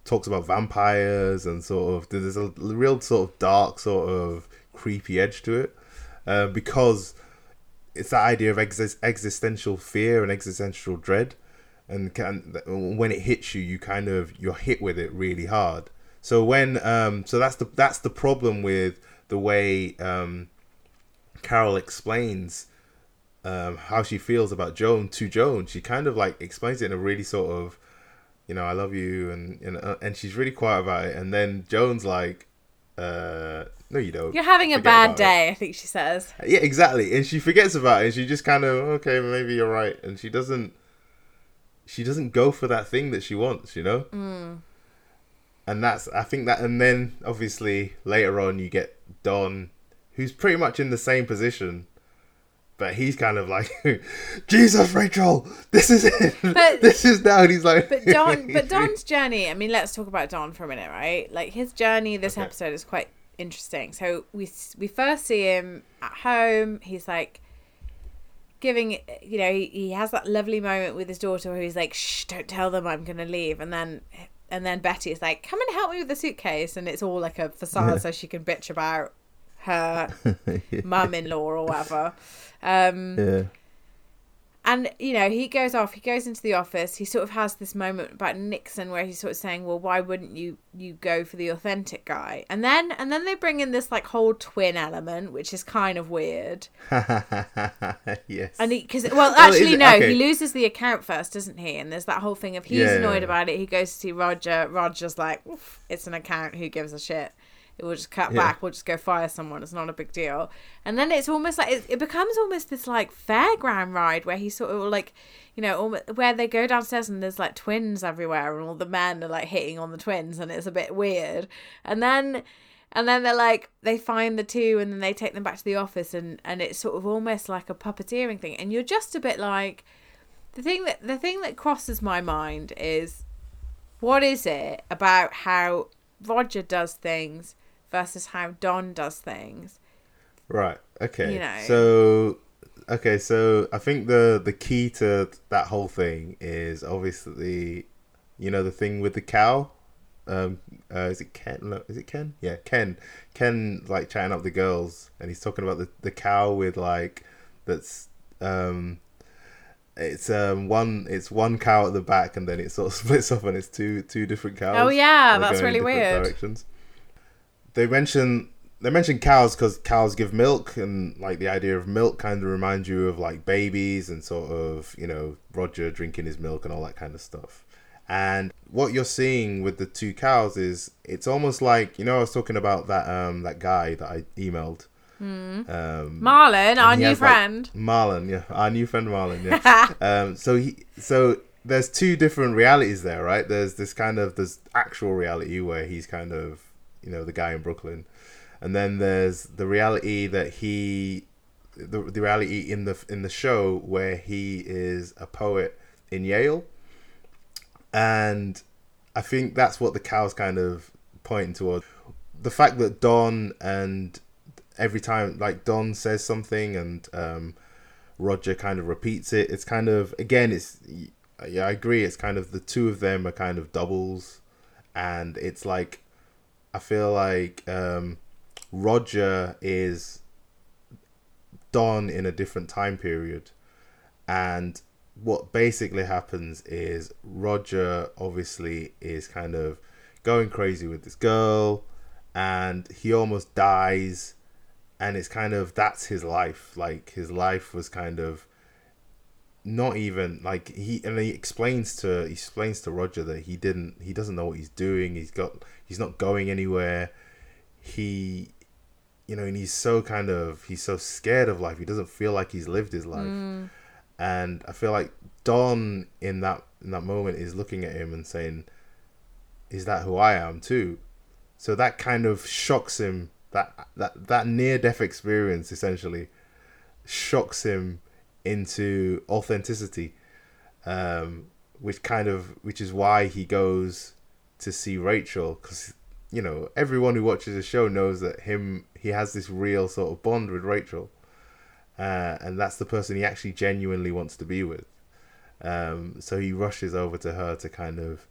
talks about vampires and sort of there's a real sort of dark sort of creepy edge to it uh, because it's that idea of exis- existential fear and existential dread. And can, when it hits you you kind of you're hit with it really hard. So when um so that's the that's the problem with the way um carol explains um how she feels about joan to joan she kind of like explains it in a really sort of you know i love you and and, uh, and she's really quiet about it and then joan's like uh no you don't you're having a bad about it. day i think she says Yeah, exactly. And she forgets about it. And she just kind of okay, maybe you're right. And she doesn't. She doesn't go for that thing that she wants, you know. Mm. And that's I think that, and then obviously later on you get Don, who's pretty much in the same position, but he's kind of like, *laughs* Jesus, Rachel, this is it. But- *laughs* this is now. And he's like, But Don, *laughs* but Don's journey. I mean, let's talk about Don for a minute, right? Like his journey this Okay. episode is quite interesting. So we we first see him at home. He's like giving, you know, he, he has that lovely moment with his daughter where he's like, "Shh, don't tell them I'm gonna leave," and then. And then Betty is like, "Come and help me with the suitcase," and it's all like a facade so she can bitch about her *laughs* mum-in-law or whatever. Um, yeah, and you know, he goes off. He goes into the office. He sort of has this moment about Nixon where he's sort of saying, "Well, why wouldn't you you go for the authentic guy?" And then and then they bring in this like whole twin element, which is kind of weird. *laughs* yes. And he because *laughs* well, actually it? no, Okay. he loses the account first, doesn't he? And there's that whole thing of he's Yeah, yeah, annoyed yeah. about it. He goes to see Roger. Roger's like, "Oof, "It's an account. Who gives a shit?" It will just cut Yeah. back. We'll just go fire someone. It's not a big deal. And then it's almost like it, it becomes almost this like fairground ride where he sort of like, you know, almost, where they go downstairs and there's like twins everywhere and all the men are like hitting on the twins and it's a bit weird. And then and then they're like they find the two and then they take them back to the office and and it's sort of almost like a puppeteering thing and you're just a bit like the thing that the thing that crosses my mind is what is it about how Roger does things versus how Don does things Right. Okay. You know. So okay, so I think the the key to that whole thing is obviously you know the thing with the cow. Um uh, is it Ken? No, is it Ken? Yeah, Ken. Ken like chatting up the girls and he's talking about the the cow with like that's um it's um one it's one cow at the back and then it sort of *laughs* splits off, and it's two two different cows. Oh, yeah, that's really weird. Directions. They mention they mention cows because cows give milk and like the idea of milk kind of reminds you of like babies and sort of you know Roger drinking his milk and all that kind of stuff. And what you're seeing with the two cows is it's almost like you know I was talking about that um that guy that I emailed. Um, Marlon our new has, like, friend Marlon, yeah, our new friend Marlon, yeah. *laughs* um, so he, so there's two different realities there, right? There's this kind of this actual reality where he's kind of you know the guy in Brooklyn, and then there's the reality that he, the the reality in the in the show where he is a poet in Yale, and I think that's what the cows kind of pointing towards. The fact that Don and every time like Don says something and um, Roger kind of repeats it, it's kind of again it's yeah I agree it's kind of the two of them are kind of doubles, and it's like I feel like um, Roger is Don in a different time period, and what basically happens is Roger obviously is kind of going crazy with this girl and he almost dies. And it's kind of that's his life. Like his life was kind of not even like he and he explains to he explains to Roger that he didn't he doesn't know what he's doing he's got he's not going anywhere he you know and he's so kind of he's so scared of life he doesn't feel like he's lived his life mm. and I feel like Don in that in that moment is looking at him and saying, "Is that who I am too?" So that kind of shocks him. That that that near death experience essentially shocks him into authenticity, um, which kind of which is why he goes to see Rachel because you know everyone who watches the show knows that him he has this real sort of bond with Rachel uh, and that's the person he actually genuinely wants to be with. Um, so he rushes over to her to kind of,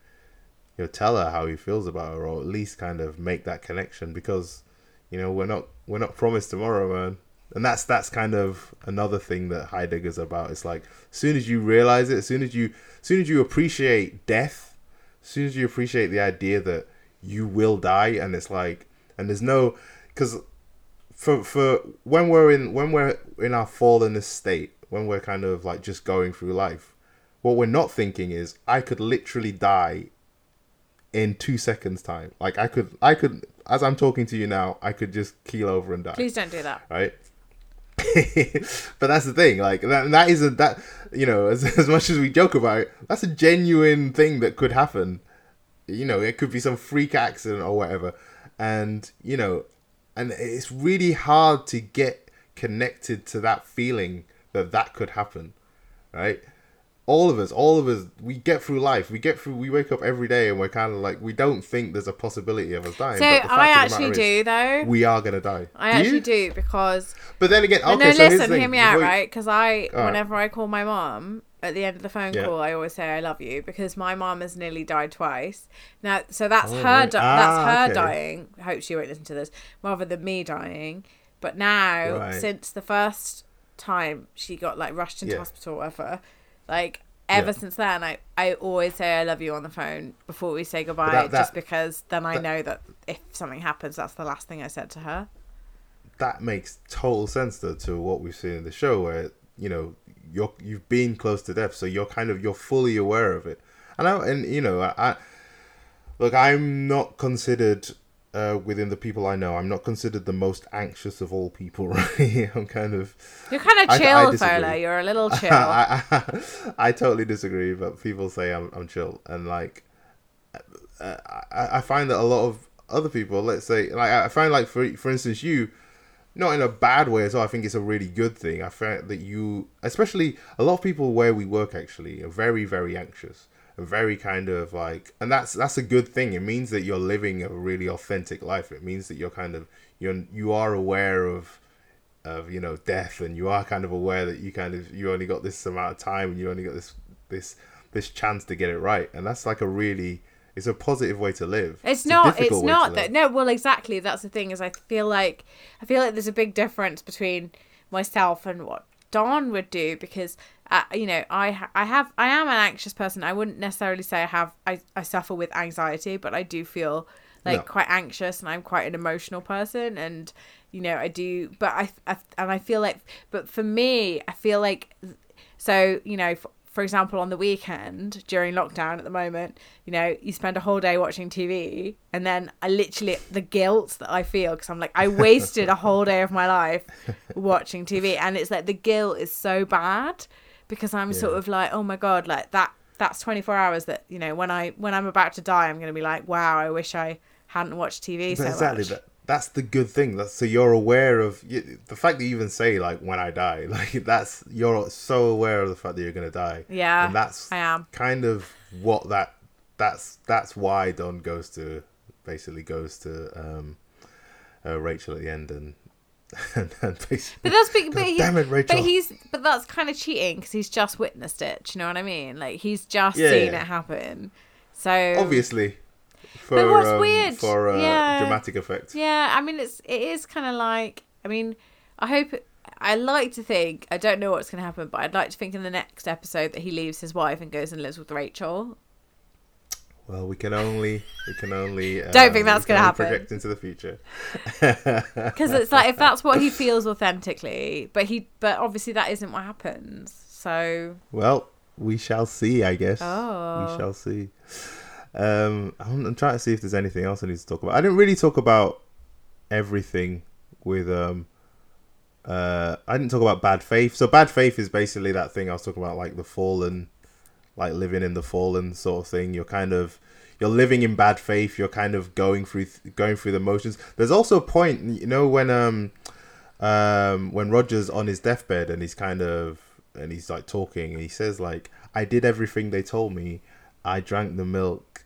you know, tell her how he feels about her, or at least kind of make that connection because, you know, we're not we're not promised tomorrow, man. And that's that's kind of another thing that Heidegger's about. It's like as soon as you realize it, as soon as you as soon as you appreciate death, as soon as you appreciate the idea that you will die, and it's like, and there's no, because for for when we're in when we're in our fallen state, when we're kind of like just going through life, what we're not thinking is I could literally die in two seconds time. Like I could I could as I'm talking to you now, I could just keel over and die. please don't do that Right. *laughs* but that's the thing, like that that isn't that you know, *laughs* as as much as we joke about it, that's a genuine thing that could happen. You know, it could be some freak accident or whatever. And, you know, and it's really hard to get connected to that feeling that that could happen, right? All of us, all of us, we get through life. We get through. We wake up every day, and we're kind of like we don't think there's a possibility of us dying. So but the fact I actually do is, though. We are gonna die. I Do actually you? do because But then again, But okay. no, so listen, hear me out, you- right? Because I, Alright. whenever I call my mom at the end of the phone Yeah. call, I always say I love you because my mom has nearly died twice. Now, so that's Oh, her. right. Di- Ah, that's her okay. dying. I hope she won't listen to this, rather than me dying. But now, Right. since the first time she got like rushed into Yeah. hospital, or whatever, like ever Yeah. since then, I I always say I love you on the phone before we say goodbye, that- just because then I that- know that if something happens, that's the last thing I said to her. that makes total sense though to what we've seen in the show where you know you're you've been close to death so you're kind of you're fully aware of it and I and you know I, I look I'm not considered uh, within the people I know I'm not considered the most anxious of all people *laughs* right I'm kind of You're kind of I- I chill. Fola. You're a little *laughs* chill. I, *laughs* I, I totally disagree, but people say I'm, I'm chill, and like, uh, I, I find that a lot of other people, let's say, like I find like for for instance you, not in a bad way at all. I think it's a really good thing. I find that you, especially a lot of people where we work, actually are very very anxious, very kind of like, and that's that's a good thing. It means that you're living a really authentic life. It means that you're kind of you're you are aware of of you know death and you are kind of aware that you kind of you only got this amount of time and you only got this this this chance to get it right and that's like a really it's a positive way to live It's a not. It's difficult way to not that. No. Well, exactly. That's the thing. Is I feel like I feel like there's a big difference between myself and what Don would do because uh, you know I I have I am an anxious person. I wouldn't necessarily say I have I I suffer with anxiety, but I do feel like Yeah. quite anxious and I'm quite an emotional person and you know I do but I, I and I feel like but for me I feel like so you know for, for example on the weekend during lockdown at the moment you know you spend a whole day watching tv and then i literally the guilt that i feel because i'm like i wasted a whole day of my life *laughs* watching tv and it's like the guilt is so bad because i'm sort of like oh my god like that that's 24 hours that you know when i when i'm about to die i'm going to be like wow i wish i hadn't watched tv so exactly much. that that's the good thing. That's so you're aware of you, the fact that you even say like when i die *laughs* like that's you're so aware of the fact that you're gonna die. Yeah, and that's I am. kind of what that that's that's why don goes to basically goes to um uh, rachel at the end and and, *laughs* basically But that's big. But, he, damn it, Rachel. but he's but that's kind of cheating because he's just witnessed it. Do you know what I mean? Like he's just Yeah, seen yeah. it happen. So obviously for But what's um, weird- for uh, yeah. dramatic effect Yeah, I mean it's it is kind of like I mean I hope I like to think I don't know what's going to happen, but I'd like to think in the next episode that he leaves his wife and goes and lives with Rachel. Well we can only we can only *laughs* Don't think that's gonna happen. project into the future *laughs* Because it's like if that's what he *laughs* feels authentically, but he but obviously that isn't what happens. So well we shall see i guess Oh. we shall see um I'm, I'm trying to see if there's anything else i need to talk about i didn't really talk about everything with um uh i didn't talk about bad faith so bad faith is basically that thing i was talking about like the fallen like living in the fallen sort of thing. You're kind of you're living in bad faith. You're kind of going through going through the motions. There's also a point you know when um um when roger's on his deathbed and he's kind of and he's like talking and he says like i did everything they told me. I drank the milk.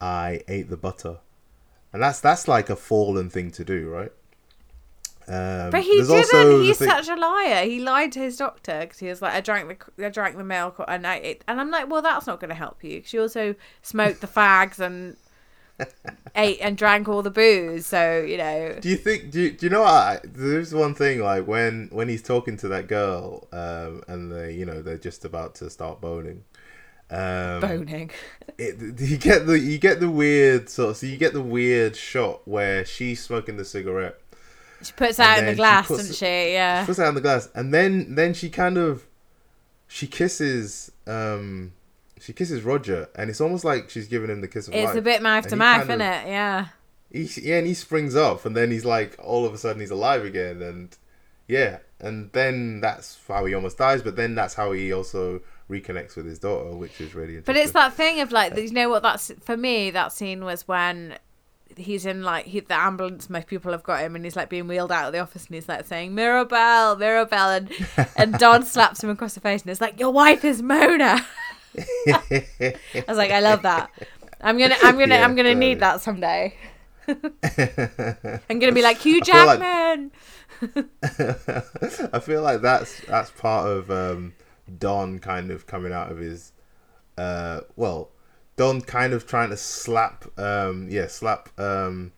I ate the butter. And that's that's like a fallen thing to do right um, But he didn't. also He's thing- such a liar. He lied to his doctor because he was like, "I drank the I drank the milk and I ate." And I'm like, "Well, that's not going to help you." 'cause you also smoked the fags and *laughs* ate and drank all the booze. So you know, Do you think? Do you, do you know? What I, there's one thing like when when he's talking to that girl, um, and they you know they're just about to start boning. Um, boning. it, you get the you get the weird sort of so you get the weird shot where she's smoking the cigarette, She puts out in the she glass, puts- doesn't she? Yeah. she puts out in the glass, and then then she kind of she kisses um she kisses Roger, and it's almost like she's giving him the kiss of It's life. a bit mouth to mouth, isn't it? Yeah. he yeah, and he springs up, and then he's like, all of a sudden, he's alive again, and yeah, and then that's how he almost dies. But then that's how he also reconnects with his daughter, which is really interesting. But it's that thing of like, you know what? That's for me. That scene was when he's in like he, the ambulance. Most people have got him, and he's like being wheeled out of the office, and he's like saying Mirabelle, Mirabelle, and *laughs* and Don slaps him across the face, and it's like your wife is Mona. *laughs* I was like, I love that. I'm gonna, I'm gonna, Yeah, I'm gonna need that someday. *laughs* I'm gonna be like Hugh I feel like- Jackman. I feel like that's that's part of um, Don kind of coming out of his uh, well, Don kind of trying to slap um, yeah slap um,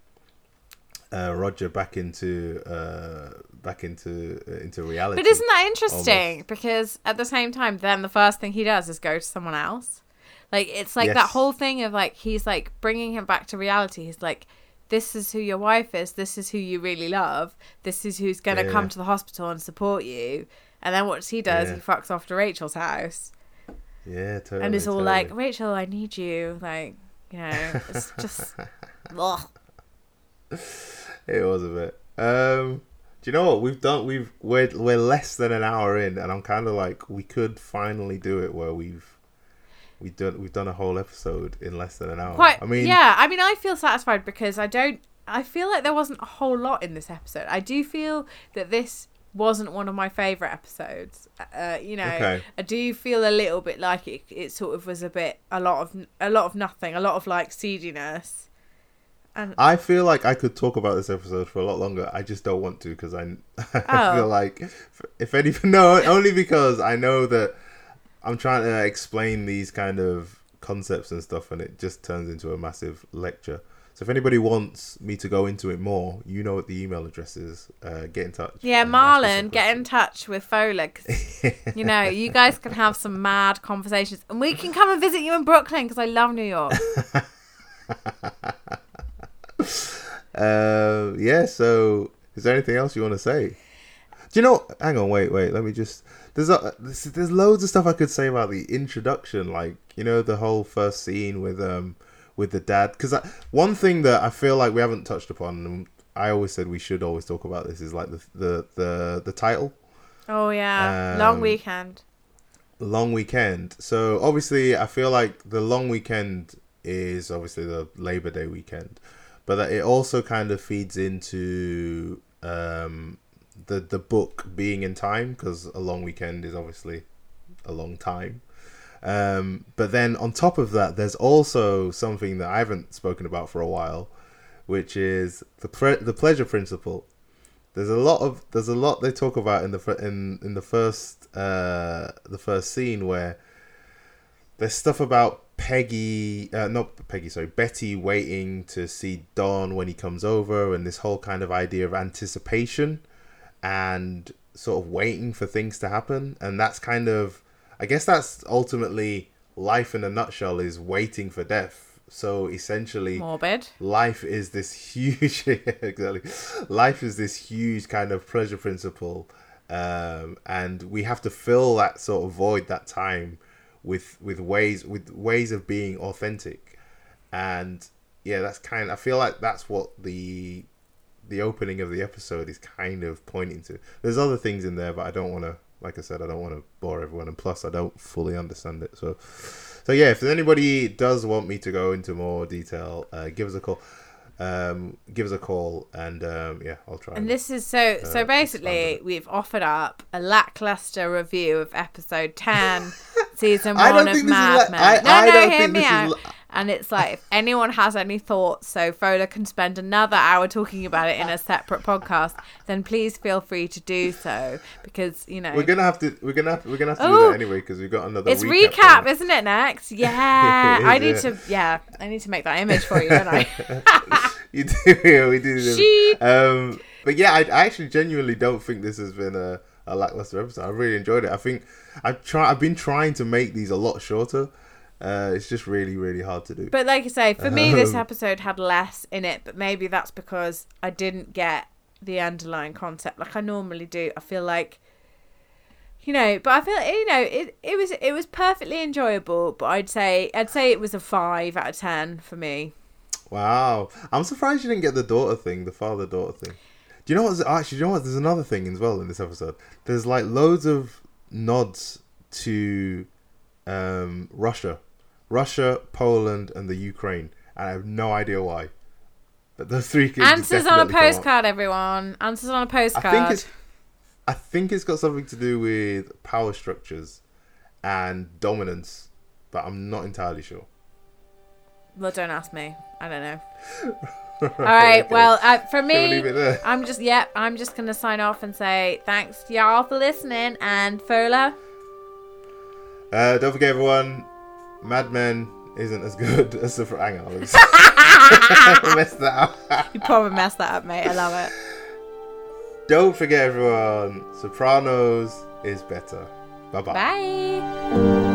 uh, Roger back into uh, back into uh, into reality. But isn't that interesting? Because at the same time, then the first thing he does is go to someone else. Like it's like that whole thing of like he's like bringing him back to reality. He's like, this is who your wife is. This is who you really love. This is who's gonna Yeah. come to the hospital and support you. And then what he does, Yeah. he fucks off to Rachel's house, yeah, totally. and it's all totally. like, Rachel, I need you. Like, you know, it's just. *laughs* ugh. It was a bit. Um, do you know what we've done? We've we're we're less than an hour in, and I'm kind of like we could finally do it where we've we done we've done a whole episode in less than an hour. Quite. I mean, yeah. I mean, I feel satisfied because I don't. I feel like there wasn't a whole lot in this episode. I do feel that this wasn't one of my favorite episodes. Uh, you know, Okay. I do feel a little bit like it. It sort of was a bit a lot of a lot of nothing, a lot of like seediness. And I feel like I could talk about this episode for a lot longer. I just don't want to because I, *laughs* I Oh. feel like if anything, *laughs* no, only because I know that I'm trying to explain these kind of concepts and stuff, and it just turns into a massive lecture. So if anybody wants me to go into it more, you know what the email address is. Uh, get in touch. yeah, Marlon, get in touch with. 'cause, *laughs* you know, you guys can have some mad conversations, and we can come and visit you in Brooklyn because I love New York. *laughs* Uh, yeah. So, is there anything else you want to say? Do you know? Hang on, wait, wait. Let me just. There's a, there's, there's loads of stuff I could say about the introduction, like you know the whole first scene with um with the dad. Because one thing that I feel like we haven't touched upon, and I always said we should always talk about this, is like the the the, the title. Oh yeah, long Um, weekend. long weekend. So obviously, I feel like the long weekend is obviously the Labor Day weekend, but that it also kind of feeds into um, the the book being in time because a long weekend is obviously a long time. Um, but then on top of that, there's also something that I haven't spoken about for a while, which is the pre- the pleasure principle. There's a lot of there's a lot they talk about in the fir- in in the first uh the first scene where there's stuff about Peggy uh, not Peggy sorry Betty waiting to see Don when he comes over and this whole kind of idea of anticipation and sort of waiting for things to happen and that's kind of I guess that's ultimately life in a nutshell is waiting for death. So essentially Morbid. life is this huge *laughs* exactly. Life is this huge kind of pleasure principle um, and we have to fill that sort of void that time with with ways with ways of being authentic. And yeah that's kind i feel like that's what the the opening of the episode is kind of pointing to. There's other things in there but i don't want to like i said i don't want to bore everyone and plus i don't fully understand it so so yeah, if anybody does want me to go into more detail, uh, give us a call. Um, give us a call, and um, yeah, I'll try. And this is so so uh, basically we've offered up a lackluster review of episode 10 *laughs* season I 1 don't of think Mad la- Men. I- no, I no, hear me out. la- and it's like if anyone has any thoughts so Fola can spend another hour talking about it in a separate podcast, then please feel free to do so because, you know, we're gonna have to. We're gonna have. We're gonna have to do Oh, that anyway because we've got another. it's recap. recap, isn't it? Next, *laughs* yeah. It is, I need yeah. to, yeah, I need to make that image for you, don't I? *laughs* you do. *laughs* Yeah, we do. do. Sheep. Um, but yeah, I, I actually genuinely don't think this has been a, a lackluster episode. I really enjoyed it. I think I've try. I've been trying to make these a lot shorter. Uh, it's just really, really hard to do. But like I say, for me, this Um, episode had less in it, but maybe that's because I didn't get the underlying concept like I normally do. I feel like, you know, but I feel you know it. It was it was perfectly enjoyable, but I'd say I'd say it was a five out of ten for me. Wow, I'm surprised you didn't get the daughter thing, the father daughter thing. Do you know what? Actually, do you know what? There's another thing as well in this episode. There's like loads of nods to um, Russia, Russia, Poland, and the Ukraine, and I have no idea why. But those three Answers on a definitely come up. postcard, everyone. Answers on a postcard. think it's I think it's got something to do with power structures and dominance, but I'm not entirely sure. Well, don't ask me. I don't know. *laughs* All right. Okay. Well, uh, for me, leave it there? I'm just yep. I'm just gonna sign off and say thanks y'all for listening. And Fola, Uh, don't forget, everyone, Mad Men isn't as good *laughs* as the. Hang on, *laughs* messed that up. you probably messed that up, mate. I love it. Don't forget, everyone, Sopranos is better. Bye bye. Bye.